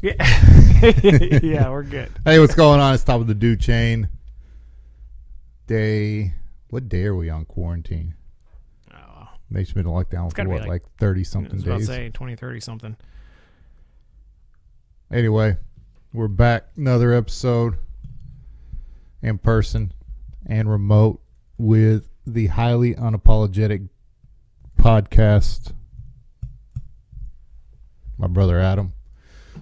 Yeah, yeah, we're good. Hey, what's going on? It's top of the dude chain. Day. What day are we on quarantine? Oh, They've been in lockdown for gotta be what, like- like thirty I something was about to days. say 20, 30 something. Anyway, we're back. Another episode in person and remote with the highly unapologetic podcast. My brother Adam,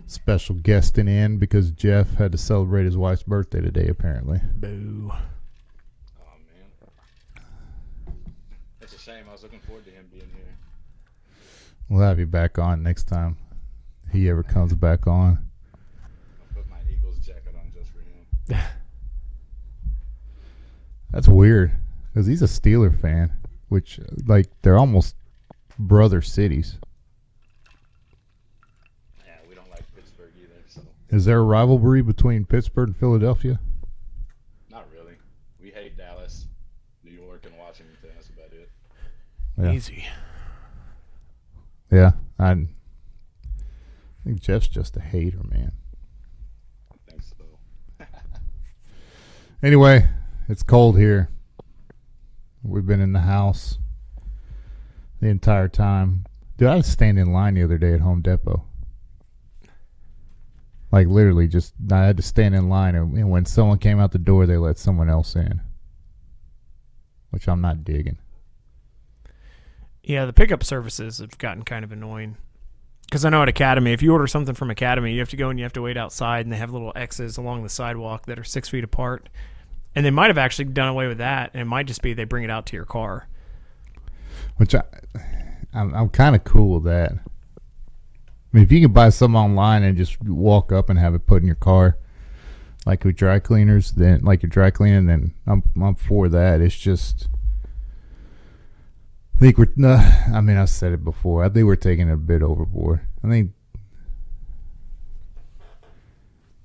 special guesting in because Jeff had to celebrate his wife's birthday today, apparently. Boo. Oh man, it's a shame. I was looking forward to him being here. We'll have you back on next time he ever comes back on. I put my Eagles jacket on just for him. That's weird because he's a Steeler fan, which like they're almost brother cities. Yeah, we don't like Pittsburgh either, so Is there a rivalry between Pittsburgh and Philadelphia? not really. We hate Dallas, New York, and Washington. That's about it. Yeah. Easy. Yeah, I, I think Jeff's just a hater, man. I think so. Anyway, it's cold here. We've been in the house the entire time. Dude, I was standing in line the other day at Home Depot. Like literally, just I had to stand in line, and and when someone came out the door, they let someone else in, which I'm not digging. Yeah, the pickup services have gotten kind of annoying. Because I know at Academy, if you order something from Academy, you have to go and you have to wait outside, and they have little X's along the sidewalk that are six feet apart. And they might have actually done away with that, and it might just be they bring it out to your car. Which I, I'm, I'm kind of cool with that. Mean, if you can buy some online and just walk up and have it put in your car, like with dry cleaners, then like your dry cleaning, then I'm I'm for that. It's just, I think we're. Nah, I mean, I said it before. I think we're taking it a bit overboard. I think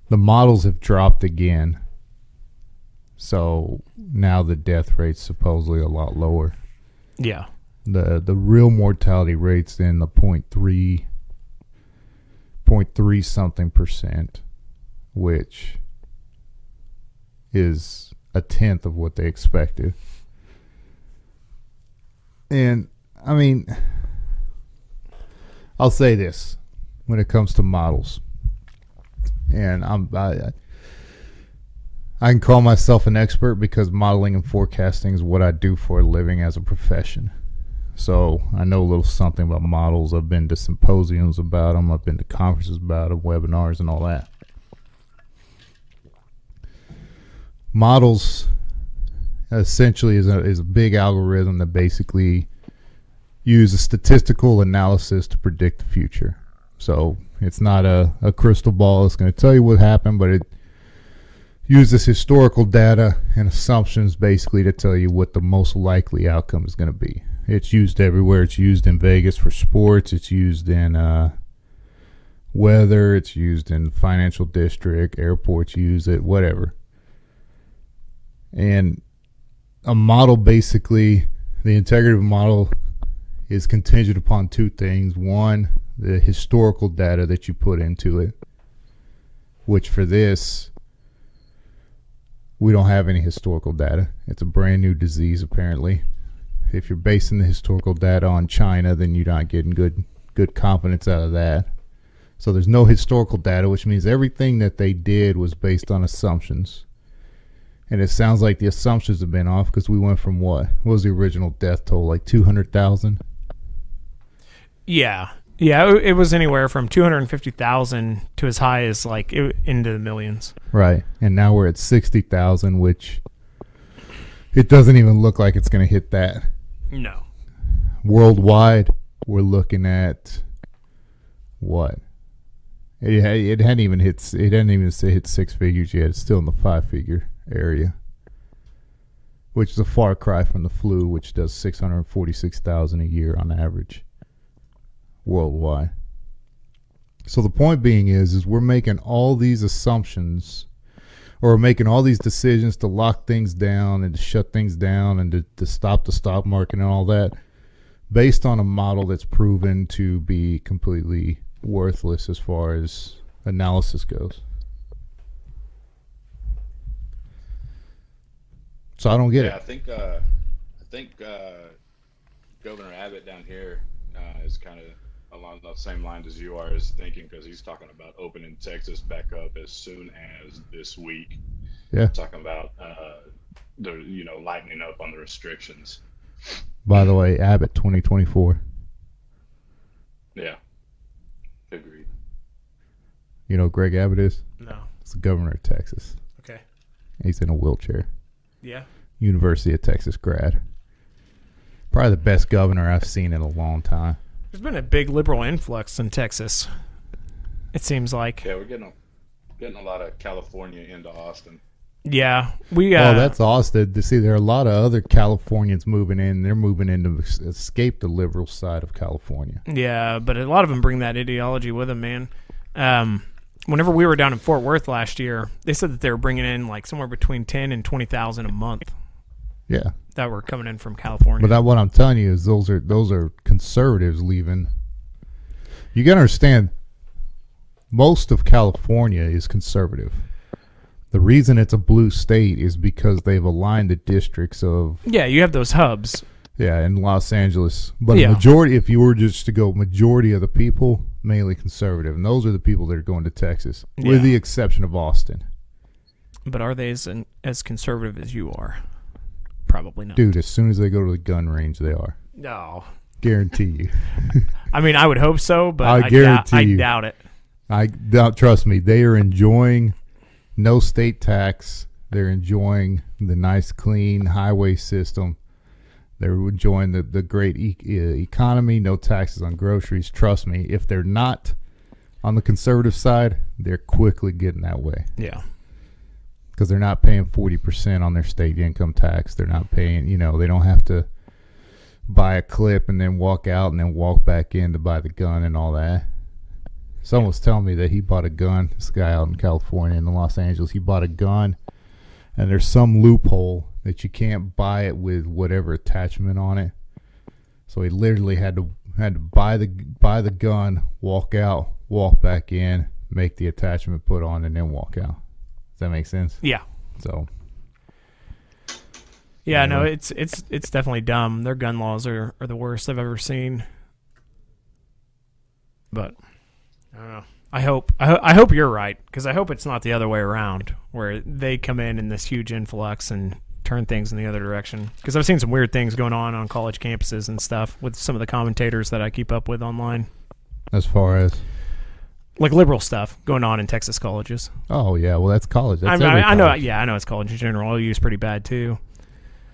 the models have dropped again, so now the death rate's supposedly a lot lower Yeah. the the real mortality rates in the point three something percent, which is a tenth of what they expected. And I mean, I'll say this when it comes to models, and I'm I, I can call myself an expert because modeling and forecasting is what I do for a living as a profession. So I know a little something about models. I've been to symposiums about them. I've been to conferences about them, webinars, and all that. Models essentially is a, is a big algorithm that basically uses statistical analysis to predict the future. So it's not a, a crystal ball. It's going to tell you what happened, but it uses historical data and assumptions basically to tell you what the most likely outcome is going to be. It's used everywhere. It's used in Vegas for sports. It's used in uh, weather. It's used in financial district. Airports use it. Whatever. And a model basically, the a model is contingent upon two things. One, the historical data that you put into it, which for this, we don't have any historical data. It's a brand new disease, apparently. If you're basing the historical data on China, then you're not getting good good confidence out of that. So there's no historical data, which means everything that they did was based on assumptions. And it sounds like the assumptions have been off because we went from what? What was the original death toll? Like 200,000? Yeah. Yeah, it, it was anywhere from 250,000 to as high as like it, into the millions. Right. And now we're at 60,000, which it doesn't even look like it's going to hit that. No. worldwide, we're looking at what? It, it hadn't even hit. It hadn't even hit six figures yet. It's still in the five figure area, which is a far cry from the flu, which does six hundred forty six thousand a year on average worldwide. So the point being is, is we're making all these assumptions, or making all these decisions to lock things down and to shut things down and to, to stop the stock market and all that, based on a model that's proven to be completely worthless as far as analysis goes. So I don't get yeah, I it. think uh, I think uh, Governor Abbott down here uh, is kind of along the same lines as you are is thinking because he's talking about opening Texas back up as soon as this week. Yeah. Talking about uh, the you know lightening up on the restrictions. By the way, Abbott 2024. Yeah. Agreed. You know who Greg Abbott is? No. It's the governor of Texas. Okay. He's in a wheelchair. Yeah. University of Texas grad. Probably the best governor I've seen in a long time. There's been a big liberal influx in Texas. It seems like. Yeah, we're getting a, getting a lot of California into Austin. Yeah, we. Uh, Well, that's Austin. To see, there are a lot of other Californians moving in. They're moving in to escape the liberal side of California. Yeah, but a lot of them bring that ideology with them, man. Um, whenever we were down in Fort Worth last year, they said that they were bringing in like somewhere between ten and twenty thousand a month Yeah, that were coming in from California. but that, what I'm telling you is those are those are conservatives leaving. You got to understand, most of California is conservative. The reason it's a blue state is because they've aligned the districts of yeah, you have those hubs. Yeah, in Los Angeles. But Yeah. a majority, if you were just to go, majority of the people mainly conservative, and those are the people that are going to Texas, Yeah. with the exception of Austin. But are they as as conservative as you are? Probably not. Dude, as soon as they go to the gun range, they are. No. Guarantee you. I mean, I would hope so, but I I, doubt, guarantee I you. doubt it. I doubt. Trust me, they are enjoying no state tax. They're enjoying the nice, clean highway system. They're enjoying the the great e- economy. No taxes on groceries. Trust me, if they're not on the conservative side, they're quickly getting that way. Yeah. Because they're not paying 40% on their state income tax. They're not paying, you know, they don't have to buy a clip and then walk out and then walk back in to buy the gun and all that. Someone was telling me that he bought a gun. This guy out in California in Los Angeles, he bought a gun, and there's some loophole that you can't buy it with whatever attachment on it. So he literally had to had to buy the buy the gun, walk out, walk back in, make the attachment put on, and then walk out. That make sense? Yeah. So Yeah, no, Yeah. it's it's it's definitely dumb. Their gun laws are, are the worst I've ever seen. But I don't know. I hope I, ho- I hope you're right because I hope it's not the other way around where they come in in this huge influx and turn things in the other direction. Because I've seen some weird things going on on college campuses and stuff with some of the commentators that I keep up with online, as far as like liberal stuff going on in Texas colleges. oh yeah, well that's college. I, That's mean, every I, I know, college. yeah, I know it's college in general. Is pretty bad too.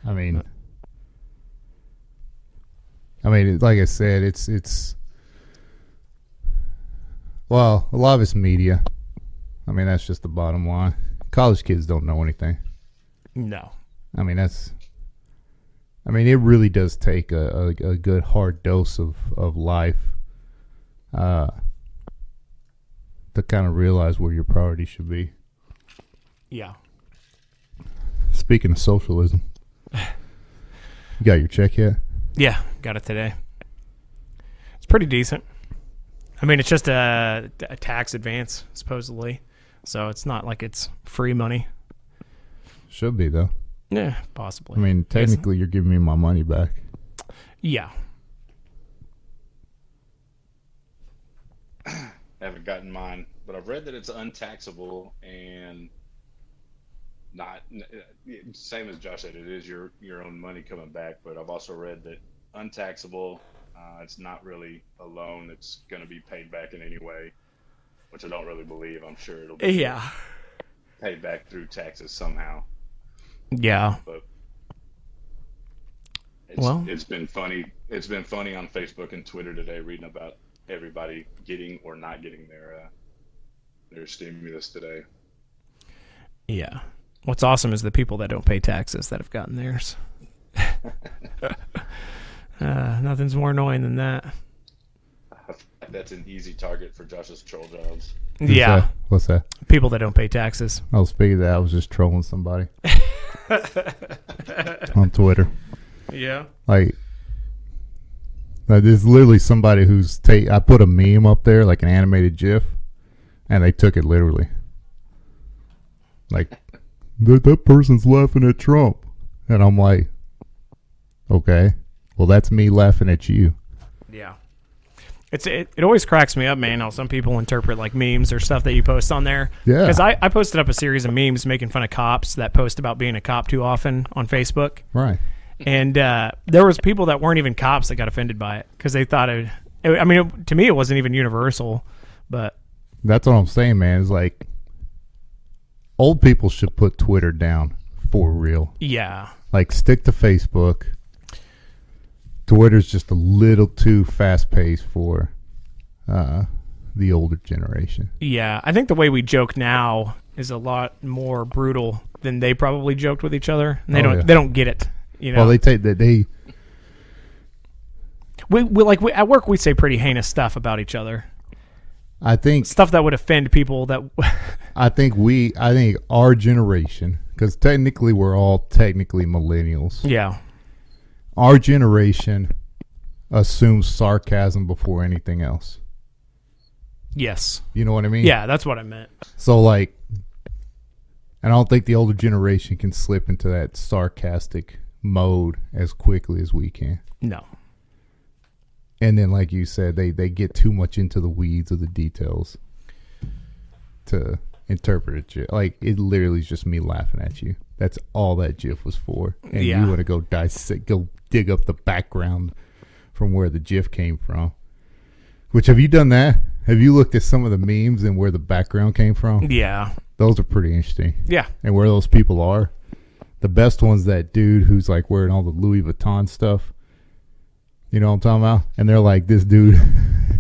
I mean, I mean, it- like I said, it's it's. Well, a lot of it's media. I mean, that's just the bottom line. College kids don't know anything. No, I mean, that's. I mean, it really does take a, a, a good hard dose of of life, uh, to kind of realize where your priorities should be. yeah, Speaking of socialism, you got your check yet? Yeah, got it today. It's pretty decent. I mean, it's just a, a tax advance, supposedly. So it's not like it's free money. Should be though. Yeah, possibly. I mean, technically, you're giving me my money back. yeah. Haven't gotten mine, but I've read that it's untaxable and not uh, same as Josh said. It is your your own money coming back, but I've also read that untaxable. Uh, it's not really a loan that's going to be paid back in any way, which I don't really believe. I'm sure it'll be Yeah. paid back through taxes somehow. Yeah. But it's, Well- it's been funny. It's been funny on Facebook and Twitter today, reading about everybody getting or not getting their uh, their stimulus today. Yeah. What's awesome is the people that don't pay taxes that have gotten theirs. uh, nothing's more annoying than that. That's an easy target for Josh's troll jobs. Who's Yeah. that? What's that? People that don't pay taxes. Oh, speaking of that, I was just trolling somebody on Twitter. Yeah. Like, like, there's literally somebody who's take. I put a meme up there, like an animated GIF, and they took it literally. Like that that person's laughing at Trump, and I'm like, okay, well that's me laughing at you. Yeah. It's it, it always cracks me up, man. How some people interpret like memes or stuff that you post on there. Yeah. Because I, I posted up a series of memes making fun of cops that post about being a cop too often on Facebook, Right. And uh, there was people that weren't even cops that got offended by it because they thought it, it. I mean, it, to me, it wasn't even universal, but That's what I'm saying, man. It's like old people should put Twitter down for real. yeah, Like stick to Facebook. Twitter's just a little too fast paced for uh, the older generation. yeah. I think the way we joke now is a lot more brutal than they probably joked with each other, and they Oh, don't yeah. they don't get it. You know, Well, they take that they we, we like we, at work we say pretty heinous stuff about each other, I think stuff that would offend people that. I think we I think our generation because technically we're all technically millennials. yeah, Our generation assumes sarcasm before anything else. yes, You know what I mean? yeah. That's what I meant. So like, and I don't think the older generation can slip into that sarcastic mode as quickly as we can. No. And then, like you said, they they get too much into the weeds of the details to interpret it. Like it literally is just me laughing at you. That's all that GIF was for. And Yeah. you want to go dissect, go dig up the background from where the GIF came from. Which have you done that? Have you looked at some of the memes and where the background came from? Yeah. Those are pretty interesting. Yeah. And where those people are. The best one's that dude who's like wearing all the Louis Vuitton stuff. You know what I'm talking about? And they're like, this dude,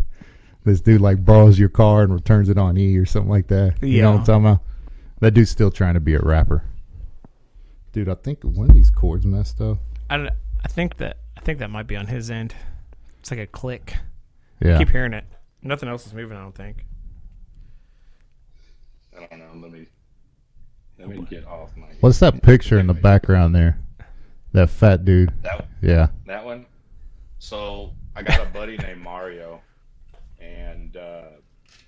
this dude like borrows your car and returns it on E or something like that. You know what I'm talking about? That dude's still trying to be a rapper. Dude, I think one of these chords messed up. I don't. I think that. I think that might be on his end. It's like a click. Yeah. Keep hearing it. Nothing else is moving. I don't think. I don't know. Let me let me get off my. What's that picture in the background there? That fat dude. That Yeah. that one. So I got a buddy named Mario, and uh,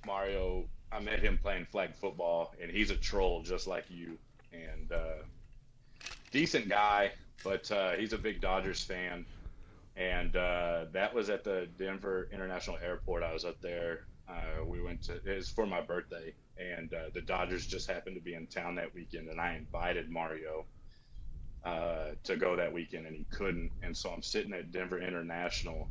Mario. I met him playing flag football, and he's a troll just like you, and uh, decent guy, but uh, he's a big Dodgers fan. And uh, that was at the Denver International Airport. I was up there. Uh, we went to it was for my birthday, and uh, the Dodgers just happened to be in town that weekend, and I invited Mario uh, to go that weekend, and he couldn't. And so I'm sitting at Denver International,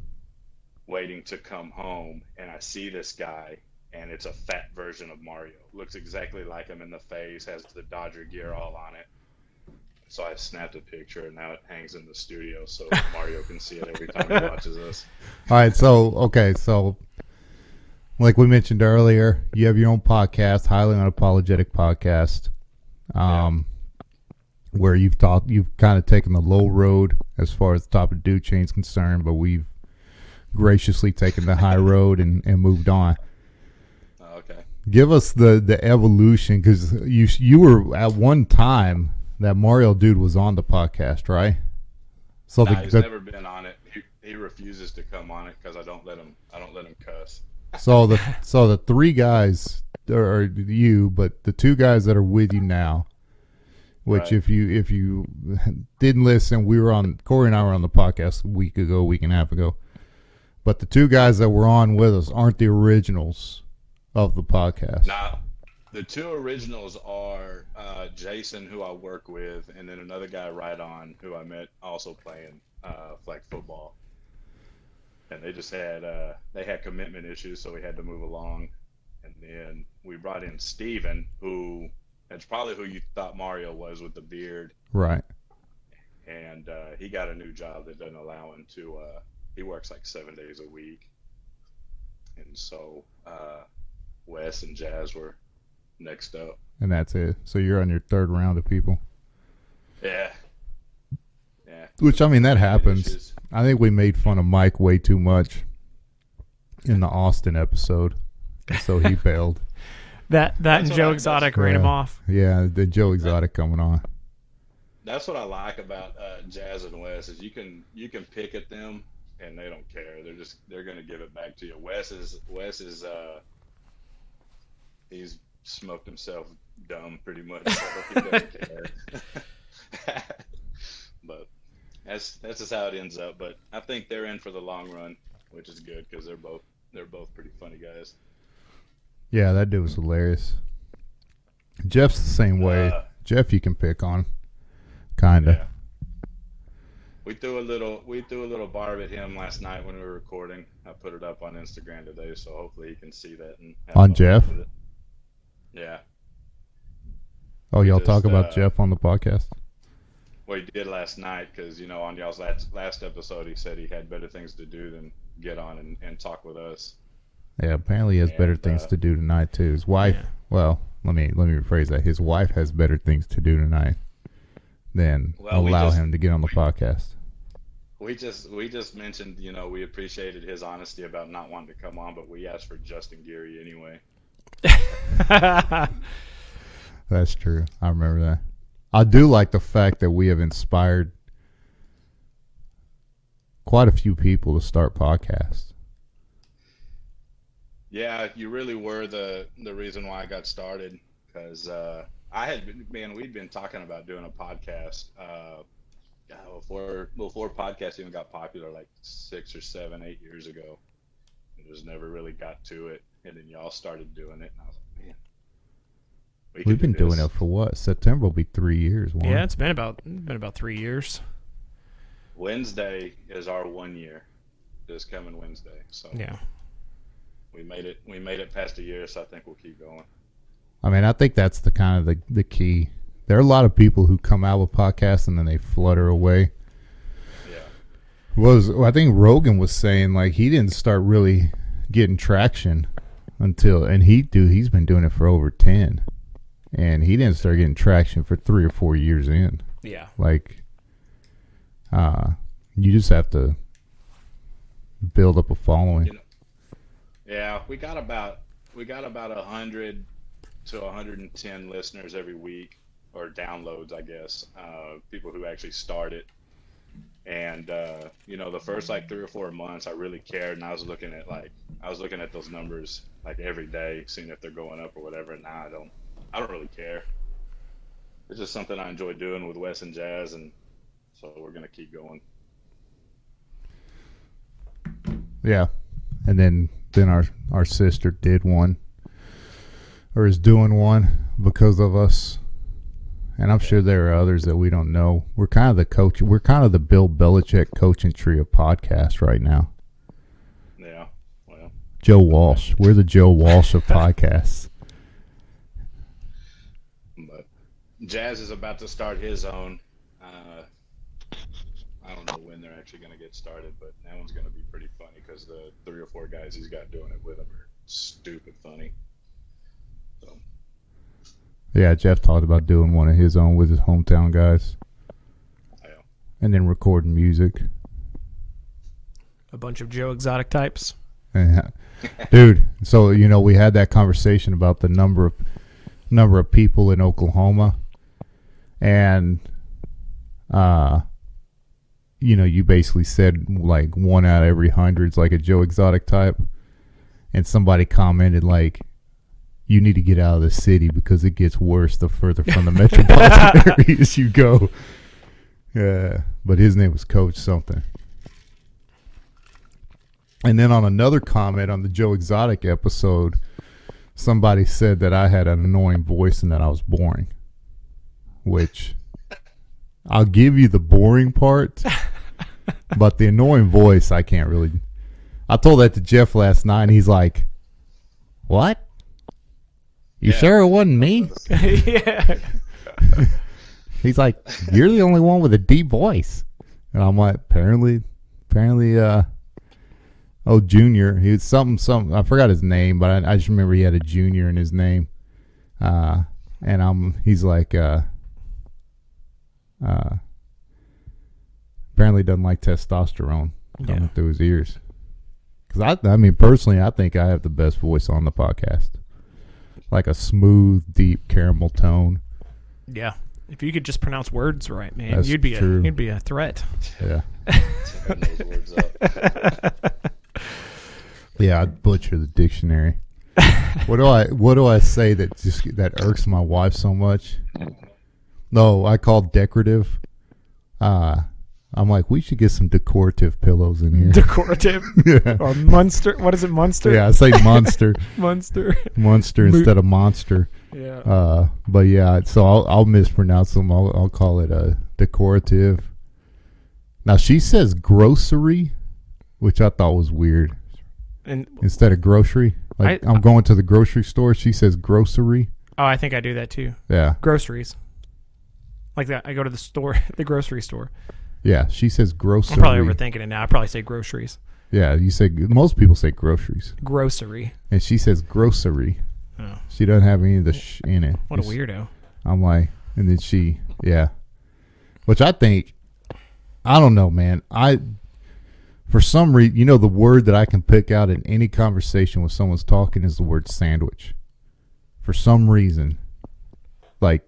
waiting to come home, and I see this guy, and it's a fat version of Mario. Looks exactly like him in the face, has the Dodger gear all on it. So I snapped a picture, and now it hangs in the studio, so Mario can see it every time he watches us. All right, so okay, so like we mentioned earlier, you have your own podcast, highly unapologetic podcast, um, where you've talked, you've kind of taken the low road as far as the top of Dude Chain's concerned, but we've graciously taken the high road and, and moved on. Oh, okay. Give us the the evolution because you you were at one time that Mario dude was on the podcast, right? So Nah, the, he's the never been on it. He, he refuses to come on it because I don't let him. I don't let him cuss. So the so the three guys or you, but the two guys that are with you now, which Right. if you if you didn't listen, we were on Corey and I were on the podcast a week ago, week and a half ago. But the two guys that were on with us aren't the originals of the podcast. Now, the two originals are uh, Jason, who I work with, and then another guy right on who I met also playing uh, flag football. And they just had uh, they had commitment issues, so we had to move along. And then we brought in Steven, who that's probably who you thought Mario was with the beard, Right. and uh, he got a new job that doesn't allow him to. Uh, he works like seven days a week, and so uh, Wes and Jazz were next up. And that's it. So you're on your third round of people. Yeah. Yeah. Which I mean that happens. Issues. I think we made fun of Mike way too much in the Austin episode. So he bailed. That that That's and Joe I- Exotic that's- ran him off. Yeah, the Joe Exotic coming on. That's what I like about uh, Jazz and Wes is you can you can pick at them and they don't care. They're just they're gonna give it back to you. Wes is Wes is uh he's smoked himself dumb pretty much. So he doesn't care. that's that's just how it ends up. But I think they're in for the long run, which is good because they're both they're both pretty funny guys. Yeah, that dude was hilarious. Jeff's the same way. Uh, Jeff, you can pick on, kinda. Yeah. We threw a little we threw a little barb at him last night when we were recording. I put it up on Instagram today, so hopefully he can see that and have On Jeff? Yeah. Oh, y'all Just, talk about uh, Jeff on the podcast? What he did last night, because you know on y'all's last last episode, he said he had better things to do than get on and, and talk with us. Yeah, apparently he has better and, things uh, to do tonight too. His wife, Yeah. well, let me let me rephrase that. His wife has better things to do tonight than Well, allow just- him to get on the podcast. We just we just mentioned you know we appreciated his honesty about not wanting to come on, but we asked for Justin Geary anyway. That's true. I remember that. I do like the fact that we have inspired quite a few people to start podcasts. Yeah, you really were the the reason why I got started because uh, I had been, man, we'd been talking about doing a podcast uh, before before podcasts even got popular, like six or seven, eight years ago. It just never really got to it, and then y'all started doing it, and I was like, we We've been do doing it for what? September will be three years. Warren. yeah, it's been about it's been about three years. Wednesday is our one year. This coming Wednesday, so Yeah. we made it. We made it past a year, so I think we'll keep going. I mean, I think that's the kind of the, the key. There are a lot of people who come out with podcasts and then they flutter away. Yeah. Was I think Rogan was saying like he didn't start really getting traction until and he do he's been doing it for over ten, and he didn't start getting traction for three or four years in. Yeah. Like, uh, you just have to build up a following. You know, Yeah, we got about we got about a hundred to 110 listeners every week, or downloads, I guess. Uh, people who actually start it, and uh, you know, the first like three or four months, I really cared, and I was looking at like I was looking at those numbers like every day, seeing if they're going up or whatever. And now I don't, I don't really care. It's just something I enjoy doing with Wes and Jazz, and so we're gonna keep going. Yeah, and then then our our sister did one, or is doing one because of us, and I'm sure there are others that we don't know. We're kind of the coach. We're kind of the Bill Belichick coaching tree of podcast right now. Yeah, well, Joe Walsh. We're the Joe Walsh of podcasts. but Jazz is about to start his own. Uh, I don't know when they're actually going to get started, but that one's going to be pretty funny because the three or four guys he's got doing it with him are stupid funny. So Yeah, Jeff talked about doing one of his own with his hometown guys, I, and then recording music. A bunch of Joe Exotic types. Yeah. Dude, so you know we had that conversation about the number of number of people in Oklahoma and uh you know you basically said like one out of every hundred's like a Joe Exotic type and somebody commented like you need to get out of the city because it gets worse the further from the metropolitan areas you go. Yeah, but his name was Coach something. And then on another comment on the Joe Exotic episode, somebody said that I had an annoying voice and that I was boring. Which I'll give you the boring part, but the annoying voice I can't really. I told that to Jeff last night, and he's like, "What? You Yeah. sure it wasn't me?" yeah. He's like, "You're the only one with a deep voice," and I'm like, "Apparently, apparently, uh, oh, Junior, he was something, something. I forgot his name, but I, I just remember he had a Junior in his name. Uh, and I'm, he's like, uh, uh, apparently doesn't like testosterone coming Yeah. through his ears. Because I, I mean, personally, I think I have the best voice on the podcast, like a smooth, deep caramel tone. Yeah. If you could just pronounce words right, man, That's you'd be true. a you'd be a threat. Yeah. tearing those words up. Yeah, I'd butcher the dictionary. what do I what do I say that just that irks my wife so much? No, I call decorative. Uh I'm like, we should get some decorative pillows in here. Decorative yeah. or monster? What is it? monster? yeah, I say monster, monster. monster instead of monster. Yeah. Uh, but yeah, so I'll I'll mispronounce them. I'll I'll call it a decorative. Now she says grocery, which I thought was weird. and Instead of grocery, like I, am going to the grocery store, she says grocery. oh, I think I do that too. Yeah, Groceries. Like that. I go to the store, the grocery store. yeah. She says grocery. I'm probably overthinking it now. I probably say groceries. Yeah, you say most people say groceries, Grocery. and she says grocery. Oh, She doesn't have any of the sh in it. what a It's- weirdo. I'm like, and then she, yeah, which I think, I don't know, man. I, for some reason, you know, the word that I can pick out in any conversation when someone's talking is the word sandwich. For some reason, like,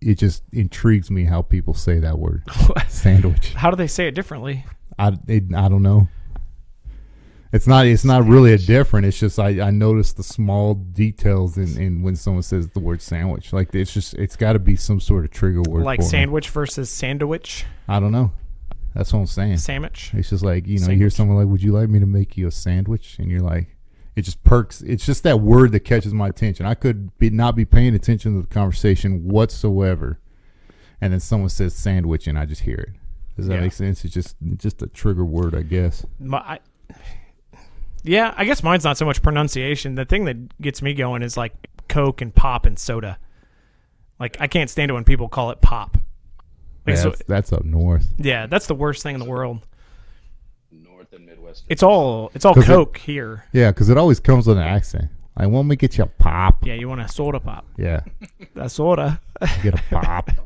it just intrigues me how people say that word, sandwich. How do they say it differently? I, it, I don't know. It's not. It's not really a different. It's just I, I notice the small details in, in when someone says the word sandwich. Like it's just it's got to be some sort of trigger word. like sandwich versus sandwich. I don't know. That's what I'm saying. Sandwich. It's just like you know, you hear someone like, "Would you like me to make you a sandwich?" And you're like, it just perks. It's just that word that catches my attention. I could be not be paying attention to the conversation whatsoever, and then someone says sandwich, and I just hear it. Does that Yeah. make sense? It's just just a trigger word, I guess. My, I, yeah, I guess mine's not so much pronunciation. The thing that gets me going is like Coke and pop and soda. Like I can't stand it when people call it pop. Like, Yeah, so- that's, that's up north. yeah, that's the worst thing in the world. North and Midwest. It's all it's all 'Cause it- Coke here. Yeah, because it always comes with an accent. I want me to get you a pop. Yeah, you want a soda pop. Yeah, A soda. get a pop.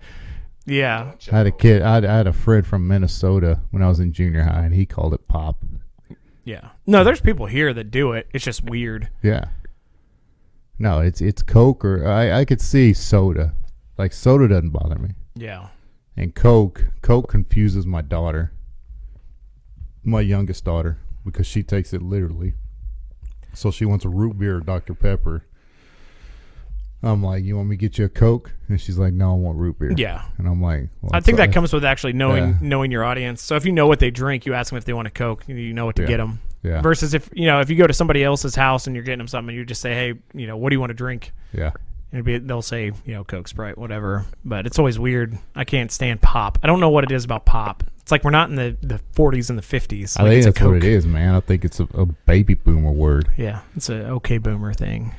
Yeah. I had a kid. I had, I had a friend from Minnesota when I was in junior high, and he called it pop. Yeah. No, there's people here that do it. It's just weird. Yeah. No, it's it's Coke or I I could see soda. Like soda doesn't bother me, Yeah. and Coke Coke confuses my daughter, my youngest daughter, because she takes it literally. So she wants a root beer Dr Pepper. I'm like, you want me to get you a Coke? And she's like, no, I want root beer. Yeah. And I'm like, well, I think that comes with actually knowing Yeah. knowing your audience. So if you know what they drink, you ask them if they want a Coke. You know what to Yeah. get them. Yeah. Versus if you know if you go to somebody else's house and you're getting them something, you just say, hey, you know, what do you want to drink? Yeah. And be, they'll say, you know, Coke, Sprite, whatever. But it's always weird. I can't stand pop. I don't know what it is about pop. It's like we're not in the, the 40s and the 50s. I Like think that's what it is, man. I think it's a, a baby boomer word, Yeah, it's an okay boomer thing.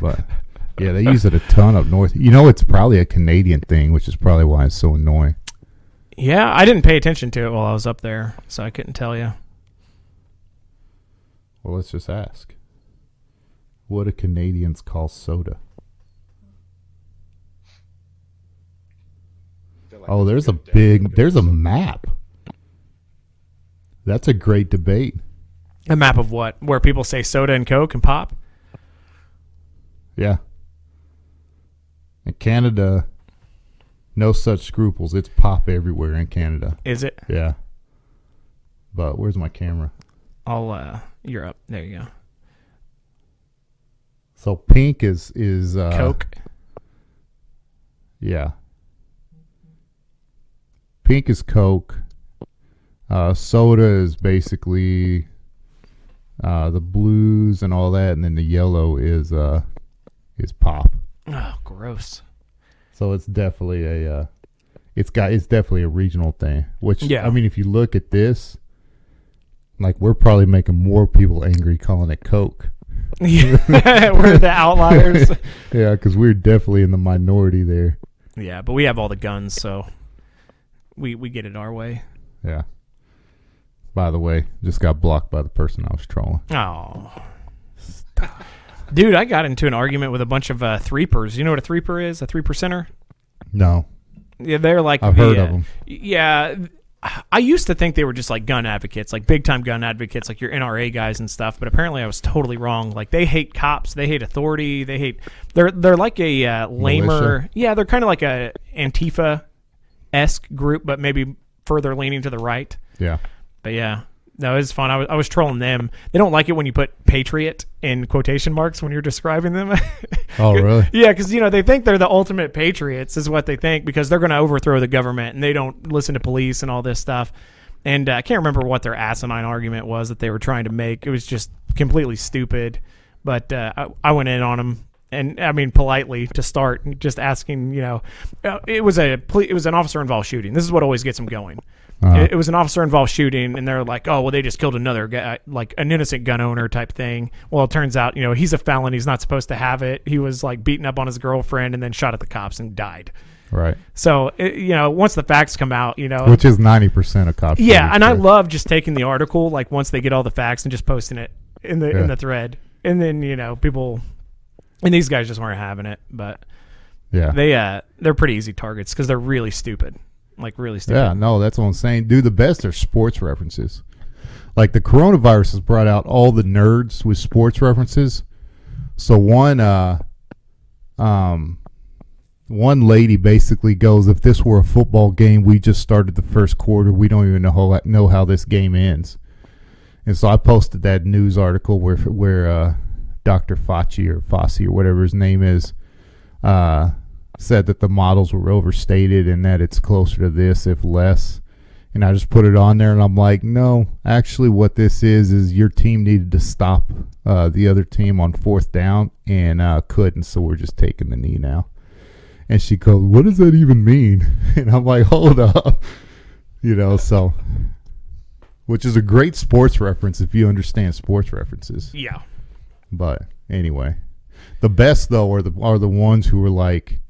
but yeah, they use it a ton up north. You know, it's probably a Canadian thing, which is probably why it's so annoying. Yeah, I didn't pay attention to it while I was up there, so I couldn't tell you. Well, let's just ask. What do Canadians call soda? I feel like Oh, there's a good big, there's a map. That's a great debate. A map of what? Where people say soda and Coke and pop? Yeah. In Canada, no such scruples. It's pop everywhere in Canada. Is it? Yeah. But where's my camera? I'll, uh, you're up. There you go. So pink is is uh, Coke. Yeah. Pink is Coke. Uh, soda is basically uh, the blues and all that, and then the yellow is uh, is pop. Oh, gross. So it's definitely a uh, it's got it's definitely a regional thing. Which Yeah. I mean, if you look at this, like we're probably making more people angry calling it Coke. We're the outliers. Yeah, because we're definitely in the minority there. yeah, but we have all the guns, so we we get it our way. Yeah. By the way, just got blocked by the person I was trolling. Oh. Dude, I got into an argument with a bunch of uh, threepers. You know what a threeper is? A three percenter? No, Yeah, they're like I've the, heard of them. Yeah, I used to think they were just like gun advocates, like big time gun advocates, like your NRA guys and stuff. But apparently, I was totally wrong. Like they hate cops, they hate authority, they hate. They're they're like a uh, lamer. Militia? Yeah, they're kind of like a Antifa esque group, but maybe further leaning to the right. Yeah. But yeah, No, it's fun. I was, I was trolling them. They don't like it when you put patriot in quotation marks when you're describing them. Oh, really? yeah, because you know they think they're the ultimate patriots, is what they think, because they're going to overthrow the government and they don't listen to police and all this stuff. And uh, I can't remember what their asinine argument was that they were trying to make. It was just completely stupid. But uh, I, I went in on them, and I mean politely to start, just asking. You know, uh, it was a it was an officer involved shooting. This is what always gets them going. Uh-huh. It, was an officer involved shooting, and they're like, "Oh, well, they just killed another guy, like an innocent gun owner type thing." Well, it turns out, you know, he's a felon. He's not supposed to have it. He was like beaten up on his girlfriend and then shot at the cops and died. Right. So, it, you know, once the facts come out, you know, Which is ninety percent of cops. yeah, and I love just taking the article like once they get all the facts and just posting it in the Yeah. in the thread, and then you know people, and these guys just weren't having it, but Yeah. they uh they're pretty easy targets because they're really stupid, like really stupid. Yeah, no, that's what I'm saying. Do the best are sports references. Like the coronavirus has brought out all the nerds with sports references. So one uh um one lady basically goes, if this were a football game, we just started the first quarter. We don't even know how, know how this game ends. And so I posted that news article where where uh, Dr. Fauci or Fossey or whatever his name is uh, said that the models were overstated and that it's closer to this if less. And I just put it on there and I'm like, no, actually, what this is is your team needed to stop uh, the other team on fourth down and uh, couldn't, so we're just taking the knee now. And she goes, what does that even mean? And I'm like, hold up, you know, so. Which is a great sports reference if you understand sports references. yeah, But anyway, the best though are the are the ones who are like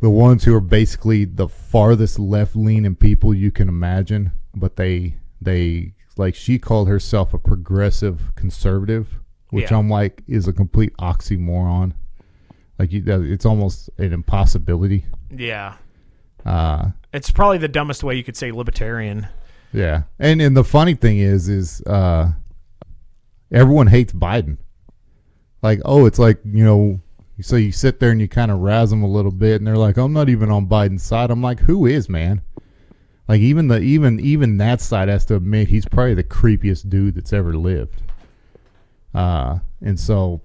the ones who are basically the farthest left leaning people you can imagine, but they they like she called herself a progressive conservative, which Yeah. I'm like is a complete oxymoron. Like you, it's almost an impossibility. yeah. Uh, It's probably the dumbest way you could say libertarian. Yeah, and and the funny thing is, is uh, everyone hates Biden. Like, oh, it's like you know, so you sit there and you kind of razz them a little bit, and they're like, I'm not even on Biden's side. I'm like, who is man? Like even the even even that side has to admit he's probably the creepiest dude that's ever lived. Uh, and so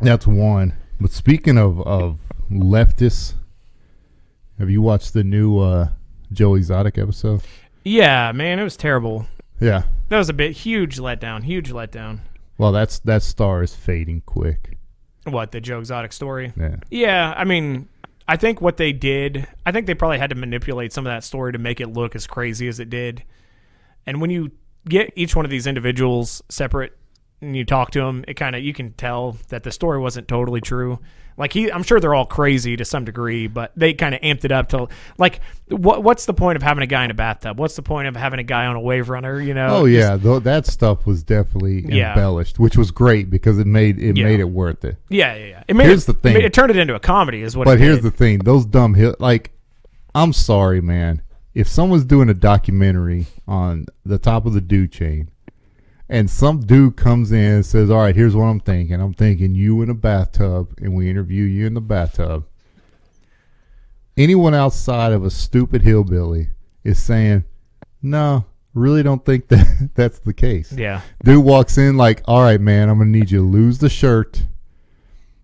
that's one. But speaking of of leftists, have you watched the new uh, Joe Exotic episode? Yeah, man, it was terrible. Yeah. That was a bit huge letdown. Huge letdown. Well, that's that star is fading quick. What the Joe Exotic story? Yeah. Yeah, I mean, I think what they did, I think they probably had to manipulate some of that story to make it look as crazy as it did. And when you get each one of these individuals separate and you talk to them, it kind of you can tell that the story wasn't totally true. Like he, I'm sure they're all crazy to some degree, but they kind of amped it up to like, what what's the point of having a guy in a bathtub? What's the point of having a guy on a wave runner? You know? Oh yeah, though that stuff was definitely Yeah. embellished, which was great because it made it Yeah. made it worth it. yeah, yeah, yeah. It made Here's it, the thing. It, turned it into a comedy, is what. But it here's the thing: those dumb hill like, I'm sorry, man. If someone's doing a documentary on the top of the dude chain, and some dude comes in and says, "All right, here's what I'm thinking. I'm thinking you in a bathtub, and we interview you in the bathtub." Anyone outside of a stupid hillbilly is saying, "No, really don't think that that's the case." Yeah. Dude walks in like, "All right, man, I'm gonna need you to lose the shirt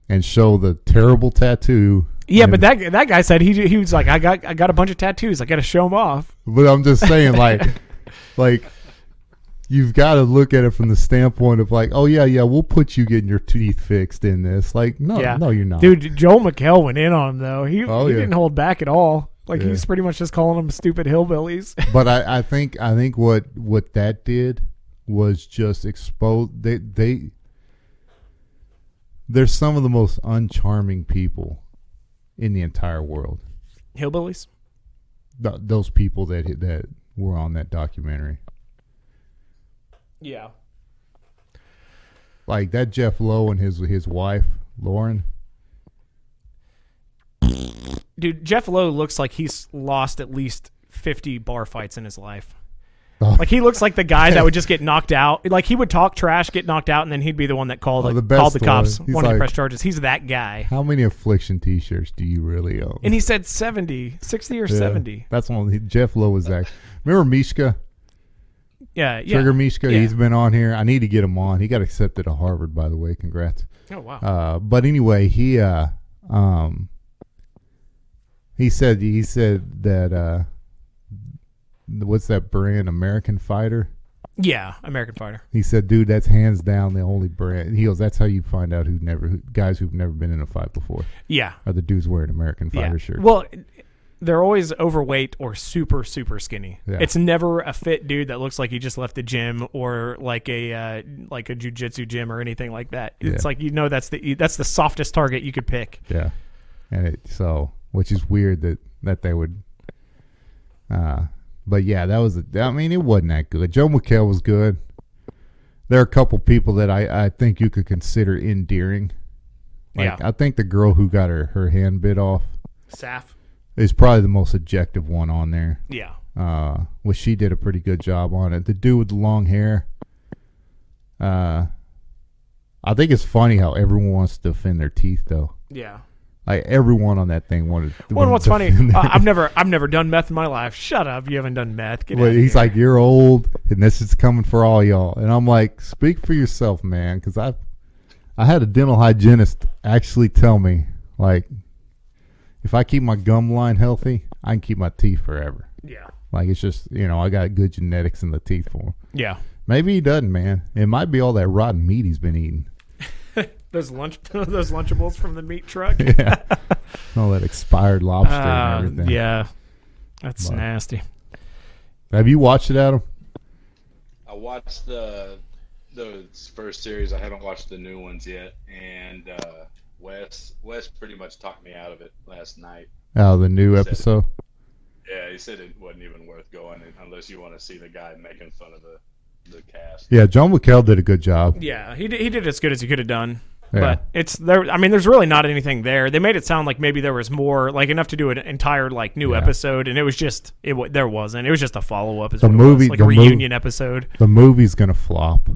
and show the terrible tattoo." Yeah, And- but that that guy said he he was like I got I got a bunch of tattoos. I got to show them off. But I'm just saying, like, like you've got to look at it from the standpoint of like, oh yeah, yeah, we'll put you getting your teeth fixed in this. Like, no, yeah, no, you're not, Dude, Joel McHale went in on him though. He Oh, he yeah. didn't hold back at all. Like Yeah. he's pretty much just calling them stupid hillbillies. But I, I think, I think what what that did was just expose they they. They're some of the most uncharming people in the entire world. hillbillies. Th- those people that that were on that documentary. Yeah. like that Jeff Lowe and his his wife Lauren. Dude, Jeff Lowe looks like he's lost at least 50 bar fights in his life. Oh. Like he looks like the guy that would just get knocked out. Like he would talk trash, get knocked out, and then he'd be the one that called Oh, like, the called the cops, one. Wanted to press charges. He's that guy. How many affliction T-shirts do you really own? And he said 70, 60 or Yeah. 70. That's one. Jeff Lowe was that. Remember Mishka? Yeah, yeah. Trigger Mishka, Yeah. he's been on here. I need to get him on. He got accepted to Harvard, by the way. Congrats. Oh wow. Uh, but anyway, he uh, um, he said he said that uh, what's that brand? American Fighter. yeah, American Fighter. He said, "Dude, that's hands down the only brand." He goes, "That's how you find out who never who, guys who've never been in a fight before Yeah. are the dudes wearing American Yeah. Fighter shirts." Well, they're always overweight or super super skinny. Yeah. It's never a fit dude that looks like he just left the gym or like a uh, like a jujitsu gym or anything like that. It's Yeah. like you know that's the that's the softest target you could pick. Yeah, and it so which is weird that that they would. Uh, but yeah, that was. A, I mean, it wasn't that good. Joel McHale was good. There are a couple people that I I think you could consider endearing. Like Yeah. I think the girl who got her her hand bit off Saff. Is probably the most objective one on there. Yeah. Uh, which she did a pretty good job on it. The dude with the long hair. Uh, I think it's funny how everyone wants to defend their teeth though. Yeah. Like everyone on that thing wanted. Well, what's to funny? I- I've never I've never done meth in my life. Shut up! You haven't done meth. Get Well, he's here. like, "You're old, and this is coming for all y'all." And I'm like, "Speak for yourself, man," because I, I had a dental hygienist actually tell me, like, if I keep my gum line healthy, I can keep my teeth forever. yeah, Like it's just, you know, I got good genetics in the teeth for him. yeah. Maybe he doesn't, man. It might be all that rotten meat he's been eating. Those lunch those Lunchables from the meat truck. Yeah, all that expired lobster Uh, and everything. yeah, that's But- nasty. Have you watched it, Adam? I watched the the first series. I haven't watched the new ones yet, and uh, Wes Wes pretty much talked me out of it last night. Oh, the new Said it. episode. Yeah, he said it wasn't even worth going unless you want to see the guy making fun of the the cast. Yeah, John McHale did a good job. Yeah, he did, he did as good as he could have done. Yeah. But it's there. I mean, there's really not anything there. They made it sound like maybe there was more, like enough to do an entire like new Yeah. episode, and it was just it. wa- There wasn't. It was just a follow up. The what it movie- was, like the a mov- reunion episode. The movie's gonna flop.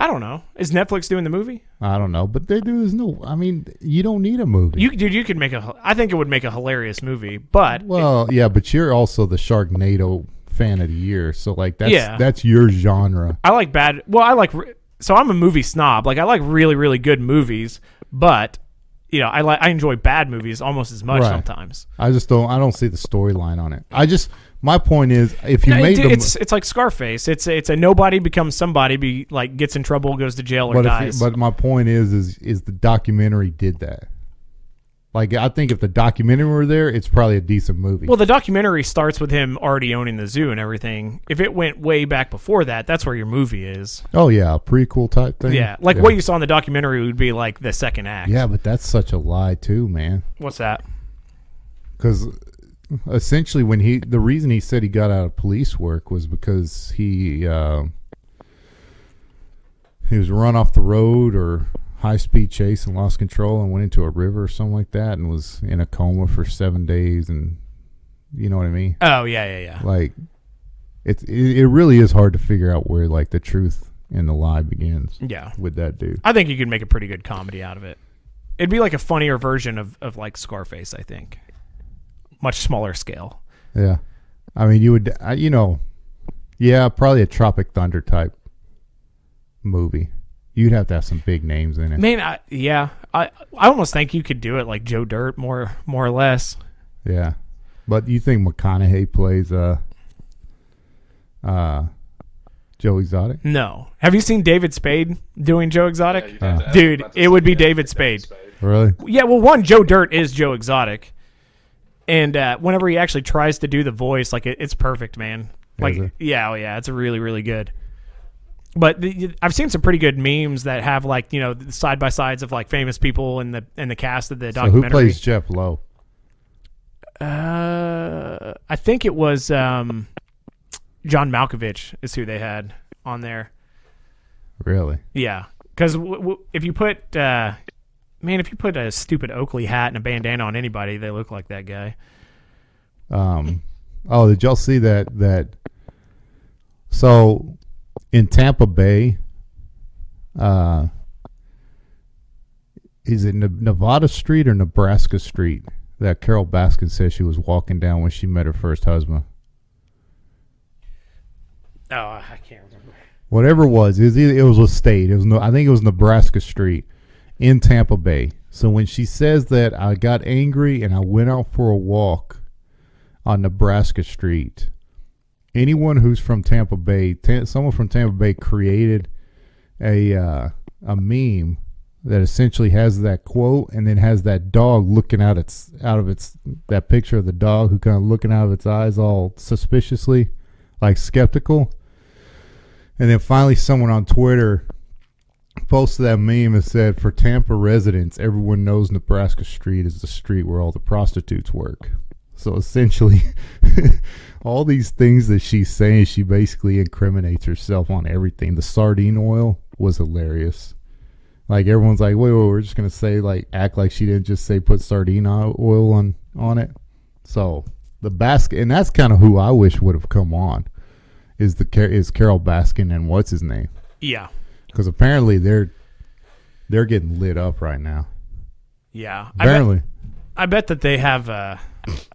I don't know. Is Netflix doing the movie? I don't know, but they do. There's no. I mean, you don't need a movie. You dude, you could make a. I think it would make a hilarious movie, but well, yeah, but you're also the Sharknado fan of the year, so like that's Yeah. that's your genre. I like bad. Well, I like. So I'm a movie snob. Like I like really, really good movies, but you know, I like I enjoy bad movies almost as much Right. sometimes. I just don't. I don't see the storyline on it. I just. My point is, if you No, made it- the, it's it's like Scarface. It's it's a nobody becomes somebody. Be like gets in trouble, goes to jail, or but dies. but my point is, is is the documentary did that. Like I think if the documentary were there, it's probably a decent movie. well, the documentary starts with him already owning the zoo and everything. If it went way back before that, that's where your movie is. oh yeah, a prequel type thing. Yeah, like what you saw in the documentary would be like the second act. Yeah, but that's such a lie too, man. What's that? because essentially when he the reason he said he got out of police work was because he uh, he was run off the road or high speed chase and lost control and went into a river or something like that and was in a coma for seven days and you know what I mean Oh yeah, yeah, yeah. like it's it, it really is hard to figure out where like the truth and the lie begins Yeah. with that dude I think you could make a pretty good comedy out of it. It'd be like a funnier version of, of like Scarface, I think. Much smaller scale. yeah I mean you would uh, you know yeah probably a Tropic Thunder type movie you'd have to have some big names in it Man, I, yeah, I I almost think you could do it like Joe Dirt, more more or less. Yeah, but you think McConaughey plays uh uh Joe Exotic? No, have you seen David Spade doing Joe Exotic? Yeah, you'd have to- I was Dude, it would say, be yeah, David Spade. Really? Yeah, well, one Joe Dirt is Joe Exotic, and uh, whenever he actually tries to do the voice, like it, it's perfect, man. Like, it? yeah, oh yeah, it's really really good. But the, I've seen some pretty good memes that have like you know side by sides of like famous people in the in the cast of the So who plays Jeff Lowe? Uh, I think it was um, John Malkovich is who they had on there. Really? Yeah, because w- w- if you put, uh, man, if you put a stupid Oakley hat and a bandana on anybody, they look like that guy. Um oh, did y'all see that that so in Tampa Bay uh is it Nevada Street or Nebraska Street that Carole Baskin says she was walking down when she met her first husband? Oh, I can't remember. whatever it was, it was, either, it was a state. It was no, I think it was Nebraska Street in Tampa Bay. So when she says that I got angry and I went out for a walk on Nebraska Street, anyone who's from Tampa Bay, ta- someone from Tampa Bay created a uh, a meme that essentially has that quote and then has that dog looking out its out of its that picture of the dog who kind of looking out of its eyes all suspiciously, like skeptical. And then finally, someone on Twitter posted that meme and said, "For Tampa residents, everyone knows Nebraska Street is the street where all the prostitutes work." So essentially, all these things that she's saying, she basically incriminates herself on everything. The sardine oil was hilarious. Like everyone's like, "Wait, wait, we're just gonna say like act like she didn't just say put sardine oil on on it." So the basket, and that's kind of who I wish would have come on is the is Carole Baskin and what's his name? Yeah, Because apparently they're they're getting lit up right now. yeah. I bet, Apparently, I bet that they have. Uh,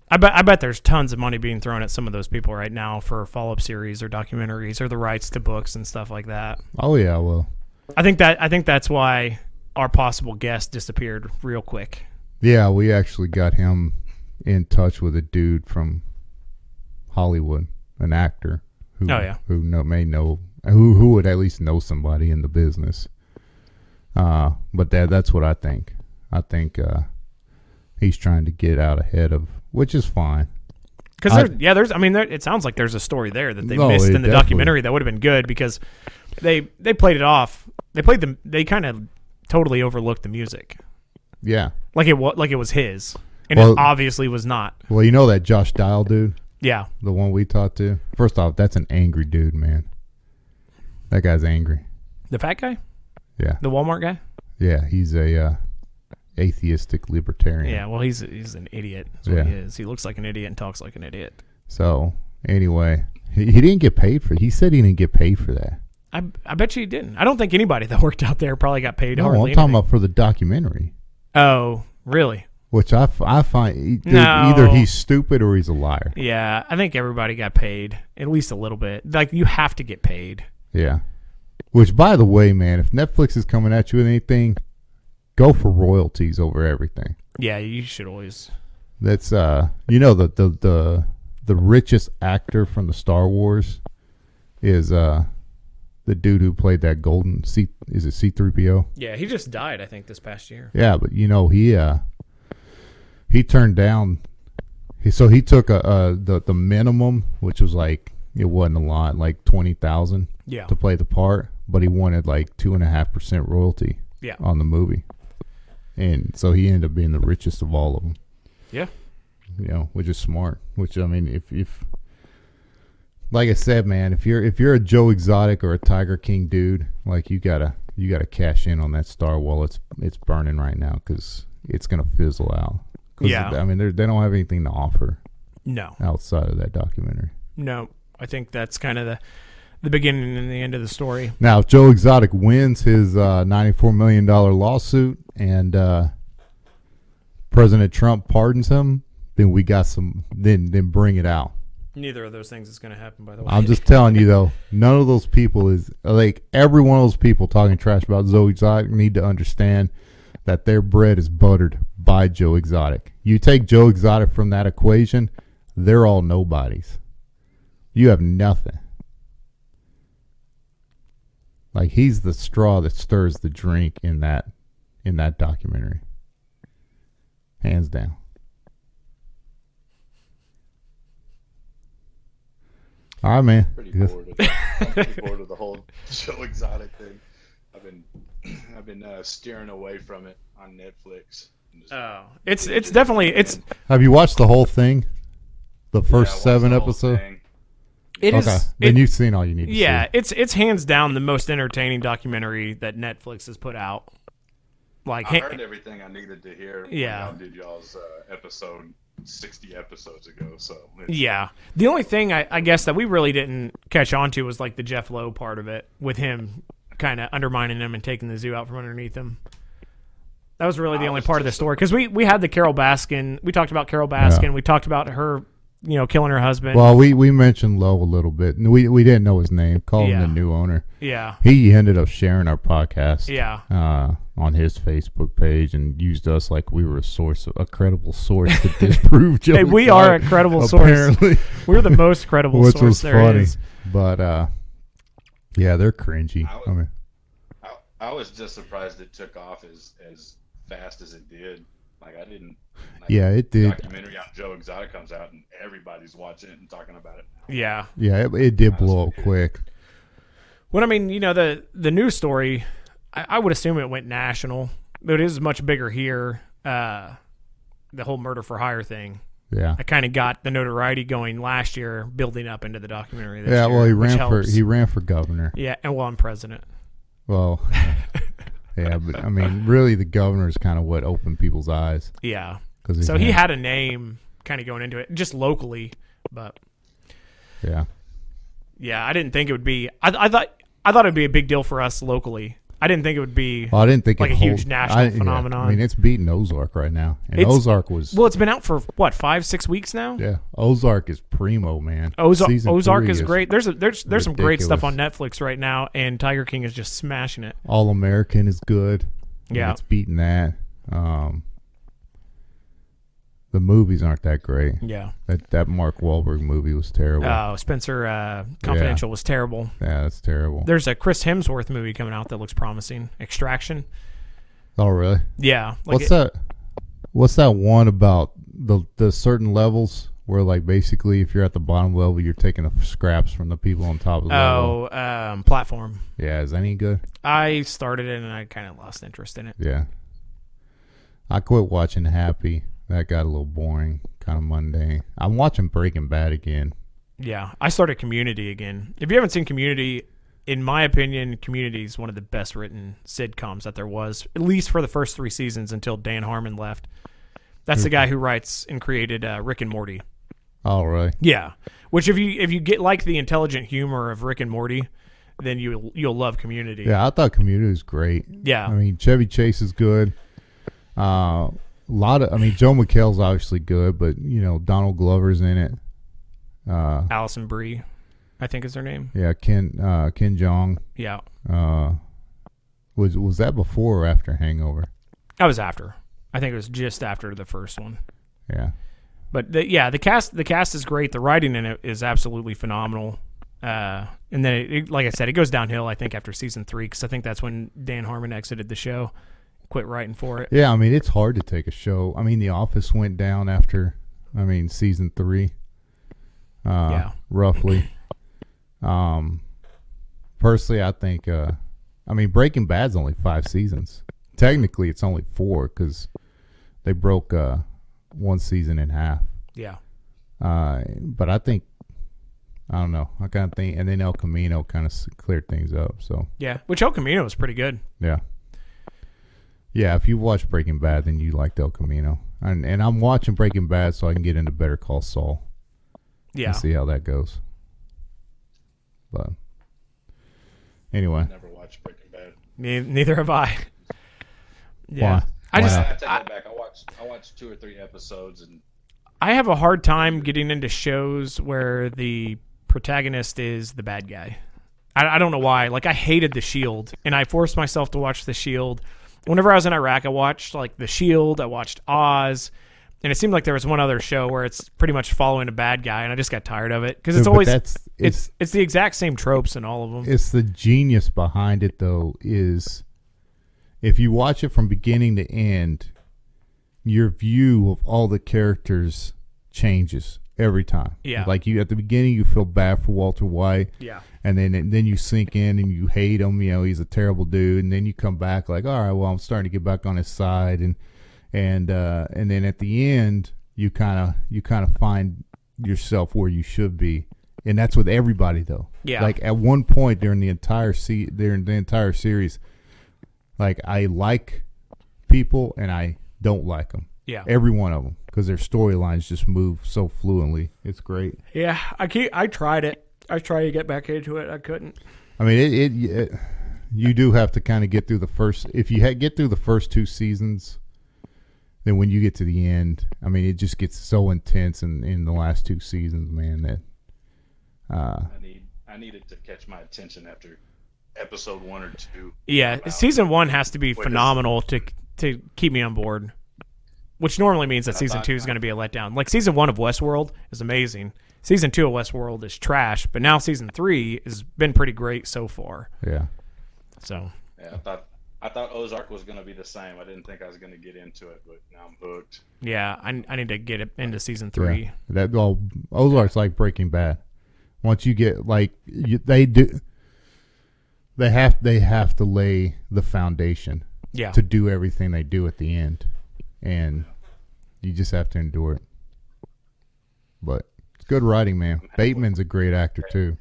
I bet. I bet there's tons of money being thrown at some of those people right now for follow up series or documentaries or the rights to books and stuff like that. oh yeah, well, I think that. I think that's why our possible guest disappeared real quick. yeah, we actually got him in touch with a dude from Hollywood, an actor who Oh, yeah. who know, may know who who would at least know somebody in the business. Uh, but that that's what I think. I think uh, he's trying to get out ahead of, which is fine. Because there, yeah, there's. I mean, there, it sounds like there's a story there that they No, missed in the documentary that would have been good because they they played it off. They played the. They kind of totally overlooked the music, Yeah. like it was like it was his, and Well- it obviously was not. Well, you know that Josh Dial dude. Yeah, The one we talked to. First off, that's an angry dude, man. That guy's angry. the fat guy, Yeah, the Walmart guy. yeah. He's a uh, atheistic libertarian. Yeah, well, he's he's an idiot. That's what he is. He looks like an idiot and talks like an idiot. So anyway, he, he didn't get paid for. He said he didn't get paid for that. I I bet you he didn't. I don't think anybody that worked out there probably got paid No, I'm talking anything. about for the documentary, Oh, really? which I, I find dude, No. either he's stupid or he's a liar. Yeah, I think everybody got paid at least a little bit. Like you have to get paid. Yeah. Which, by the way, man, if Netflix is coming at you with anything, go for royalties over everything. Yeah, you should always. That's uh, you know the the the the richest actor from the Star Wars is uh the dude who played that golden C is it C three PO? Yeah, he just died. I think this past year. Yeah, but you know he uh he turned down. He, so he took a, a the the minimum, which was like it wasn't a lot, like twenty thousand Yeah, to play the part, but he wanted like two and a half percent royalty yeah, on the movie, and so he ended up being the richest of all of them. yeah. you know, which is smart. Which I mean, if if like I said, man, if you're if you're a Joe Exotic or a Tiger King dude, like you gotta you gotta cash in on that star while it's it's burning right now because it's gonna fizzle out. 'Cause, Yeah. I mean, they don't have anything to offer No, outside of that documentary. no. I think that's kind of the the beginning and the end of the story. Now, if Joe Exotic wins his uh, ninety-four million dollar lawsuit and uh, President Trump pardons him, then we got some. Then then bring it out. Neither of those things is going to happen. By the way, I'm just telling you though, none of those people is like every one of those people talking trash about Joe Exotic need to understand that their bread is buttered by Joe Exotic. You take Joe Exotic from that equation, they're all nobodies. You have nothing. Like he's the straw that stirs the drink in that in that documentary. Hands down. All right, man. Pretty bored. Of, I'm pretty bored of the whole Joe Exotic thing. I've been I've been uh, steering away from it on Netflix. Oh, it's it's definitely it's Have you watched the whole thing? The first watched seven the episodes? thing. It is. okay. then it- you've seen all you need to yeah, see. it's it's hands down the most entertaining documentary that Netflix has put out. Like, I ha- heard everything I needed to hear. Yeah. When y'all did y'all's uh, episode sixty episodes ago. So Yeah. The only thing I, I guess that we really didn't catch on to was like the Jeff Lowe part of it, with him kind of undermining him and taking the zoo out from underneath him. That was really the I only part of the story because we we had the Carole Baskin. We talked about Carole Baskin. We talked about her you know, killing her husband. Well, we, we mentioned Lowe a little bit. and We we didn't know his name. Called him the new owner. yeah, He ended up sharing our podcast. yeah. Uh, on his Facebook page and used us like we were a source, a credible source to disprove Joe. Hey, we are a credible source. apparently, We're the most credible which source was there funny. is. But uh, yeah, they're cringy. I I mean, I, I was just surprised it took off as as fast as it did. Like I didn't. Like, yeah, it did. Documentary on Joe Exotic comes out and everybody's watching it and talking about it. Yeah. Yeah, it, it did blow up quick. Well, I mean, you know, the the news story, I, I would assume it went national, but it is much bigger here. Uh, the whole murder for hire thing. Yeah, I kind of got the notoriety going last year, building up into the documentary. This yeah. year, Well, he ran for helps. he ran for governor. yeah, and well, I'm president. Well, yeah, but I mean, really, the governor is kind of what opened people's eyes Yeah, because so he had a name kind of going into it, just locally, but yeah. yeah, I didn't think it would be. I, I thought I thought it'd be a big deal for us locally. I didn't think it would be. Well, I didn't think Like it a huge hold- national I- yeah, phenomenon. I mean, it's beating Ozark right now, and It's- Ozark was Well, it's been out for what five, six weeks now. yeah. Ozark is primo, man. Ozark, Season Ozark three is great. There's a, there's there's some great stuff on. Netflix right now, and Tiger King is just smashing it. All American is good. Yeah. it's beating that. Um, the movies aren't that great. Yeah. That that Mark Wahlberg movie was terrible. Oh, Spenser uh, Confidential was terrible. yeah, that's terrible. There's a Chris Hemsworth movie coming out that looks promising. Extraction. oh, really? Yeah. Like What's it- that? What's that one about the the certain levels where like basically if you're at the bottom level you're taking the scraps from the people on top of the level? Oh, um, platform. Yeah, is that any good? I started it and I kind of lost interest in it. Yeah. I quit watching Happy. That got a little boring, kind of mundane. I'm watching Breaking Bad again. Yeah, I started Community again. If you haven't seen Community, in my opinion, Community is one of the best written sitcoms that there was, at least for the first three seasons until Dan Harmon left. That's the guy who writes and created uh, Rick and Morty. Oh, really? Yeah, which if you if you get like the intelligent humor of Rick and Morty, then you you'll love Community. Yeah, I thought Community was great. Yeah. I mean, Chevy Chase is good. Uh, a lot of, I mean, Joel McHale's obviously good, but you know, Donald Glover's in it. Uh, Alison Brie, I think is her name. yeah, Ken uh, Ken Jeong. Yeah, Uh, was was that before or after Hangover? that was after. I think it was just after the first one. Yeah, But the, yeah, the cast the cast is great. The writing in it is absolutely phenomenal. Uh, and then, it, it- like I said, it goes downhill. I think after season three, because I think that's when Dan Harmon exited the show, quit writing for it. yeah. I mean, it's hard to take a show. I mean, The Office went down after, I mean, season three. Uh, Yeah. roughly. Um, personally, I think. Uh, I mean, Breaking Bad's only five seasons. Technically, it's only four because they broke uh, one season in half. Yeah, Uh, but I think I don't know. I kind of think, and then El Camino kind of cleared things up. So yeah. Which El Camino was pretty good. yeah, yeah. If you watch Breaking Bad, then you like El Camino, and and I'm watching Breaking Bad so I can get into Better Call Saul Yeah, and see how that goes. But anyway, Never watched Breaking Bad. Ne- neither have I. Yeah, Why? I just Why I not? take that back. I watched I watched two or three episodes and I have a hard time getting into shows where the protagonist is the bad guy. I, I don't know why. Like I hated The Shield, and I forced myself to watch The Shield. Whenever I was in Iraq, I watched like The Shield. I watched Oz, and it seemed like there was one other show where it's pretty much following a bad guy, and I just got tired of it because it's But always that's it's it's it's the exact same tropes in all of them. it's the genius behind it though is if you watch it from beginning to end your view of all the characters changes every time. Yeah. like you at the beginning you feel bad for walter white. Yeah, and then and then you sink in and you hate him. You know he's a terrible dude. And then you come back like all right well i'm starting to get back on his side. And and uh and then at the end you kind of you kind of find yourself where you should be. And that's with everybody though. Yeah. like at one point during the entire se- during the entire series like i like people and i don't like them yeah, every one of them because their storylines just move so fluently it's great yeah. I keep, I tried it. I tried to get back into it. I couldn't. I mean, it, it, it you do have to kind of get through the first. If you ha- get through the first two seasons, then when you get to the end, I mean, it just gets so intense in in the last two seasons, man. That uh, I need I needed to catch my attention after episode one or two. Yeah, About- season one has to be phenomenal to to keep me on board. Which normally means that I season two is going to be a letdown. Like season one of Westworld is amazing. Season two of Westworld is trash, but now season three has been pretty great so far. yeah, So Yeah, I thought I thought Ozark was going to be the same. I didn't think I was going to get into it, but now I'm hooked. yeah, I, I need to get it into season three. yeah. That well, Ozark's like Breaking Bad. Once you get like you, they do, they have they have to lay the foundation Yeah, to do everything they do at the end, and you just have to endure it. But it's good writing, man. Bateman's a great actor too.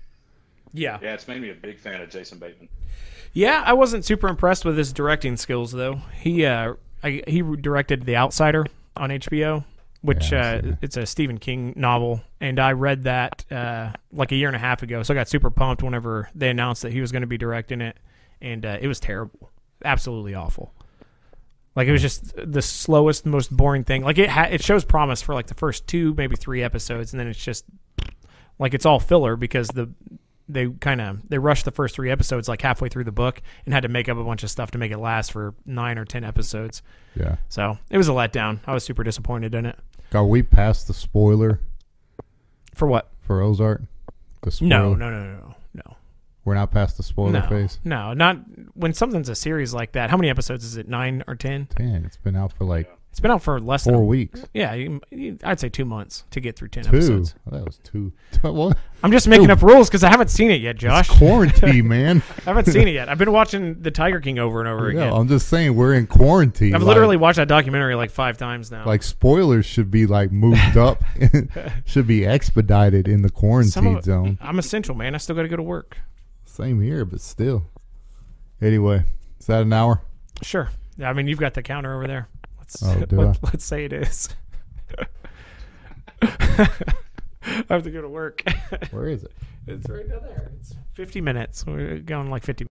yeah, Yeah, it's made me a big fan of Jason Bateman. yeah. I wasn't super impressed with his directing skills though. He uh, I, he directed The Outsider on HBO, which Yeah, uh, it's a Stephen King novel, and I read that uh, like a year and a half ago. So I got super pumped whenever they announced that he was going to be directing it, and uh, it was terrible, absolutely awful. Like it was just the slowest, most boring thing. Like it ha- it shows promise for like the first two, maybe three episodes, and then it's just like it's all filler because the they kind of they rushed the first three episodes like halfway through the book and had to make up a bunch of stuff to make it last for nine or ten episodes. Yeah. So it was a letdown. I was super disappointed in it. Are we past the spoiler For what? for Ozark? The spoiler? No, no, no, no, no. We're not past the spoiler no, phase. no, not when something's a series like that. How many episodes is it? Nine or ten? Ten. It's been out for like It's been out for less four than weeks. yeah. You, you, I'd say two months to get through ten Two. episodes. Oh, that was two. what? I'm just making up rules because I haven't seen it yet, Josh. It's quarantine, man. I haven't seen it yet. I've been watching The Tiger King over and over Yeah, again. I'm just saying we're in quarantine. I've Like- literally watched that documentary like five times now. like spoilers should be like moved up, should be expedited in the quarantine of- zone. I'm essential, man. I still got to go to work. Same here, but still. Anyway, is that an hour? Sure. Yeah, I mean, you've got the counter over there. Let's Oh, let, let's say it is. I have to go to work. Where is it? it's right down there. It's 50 minutes. We're going like 50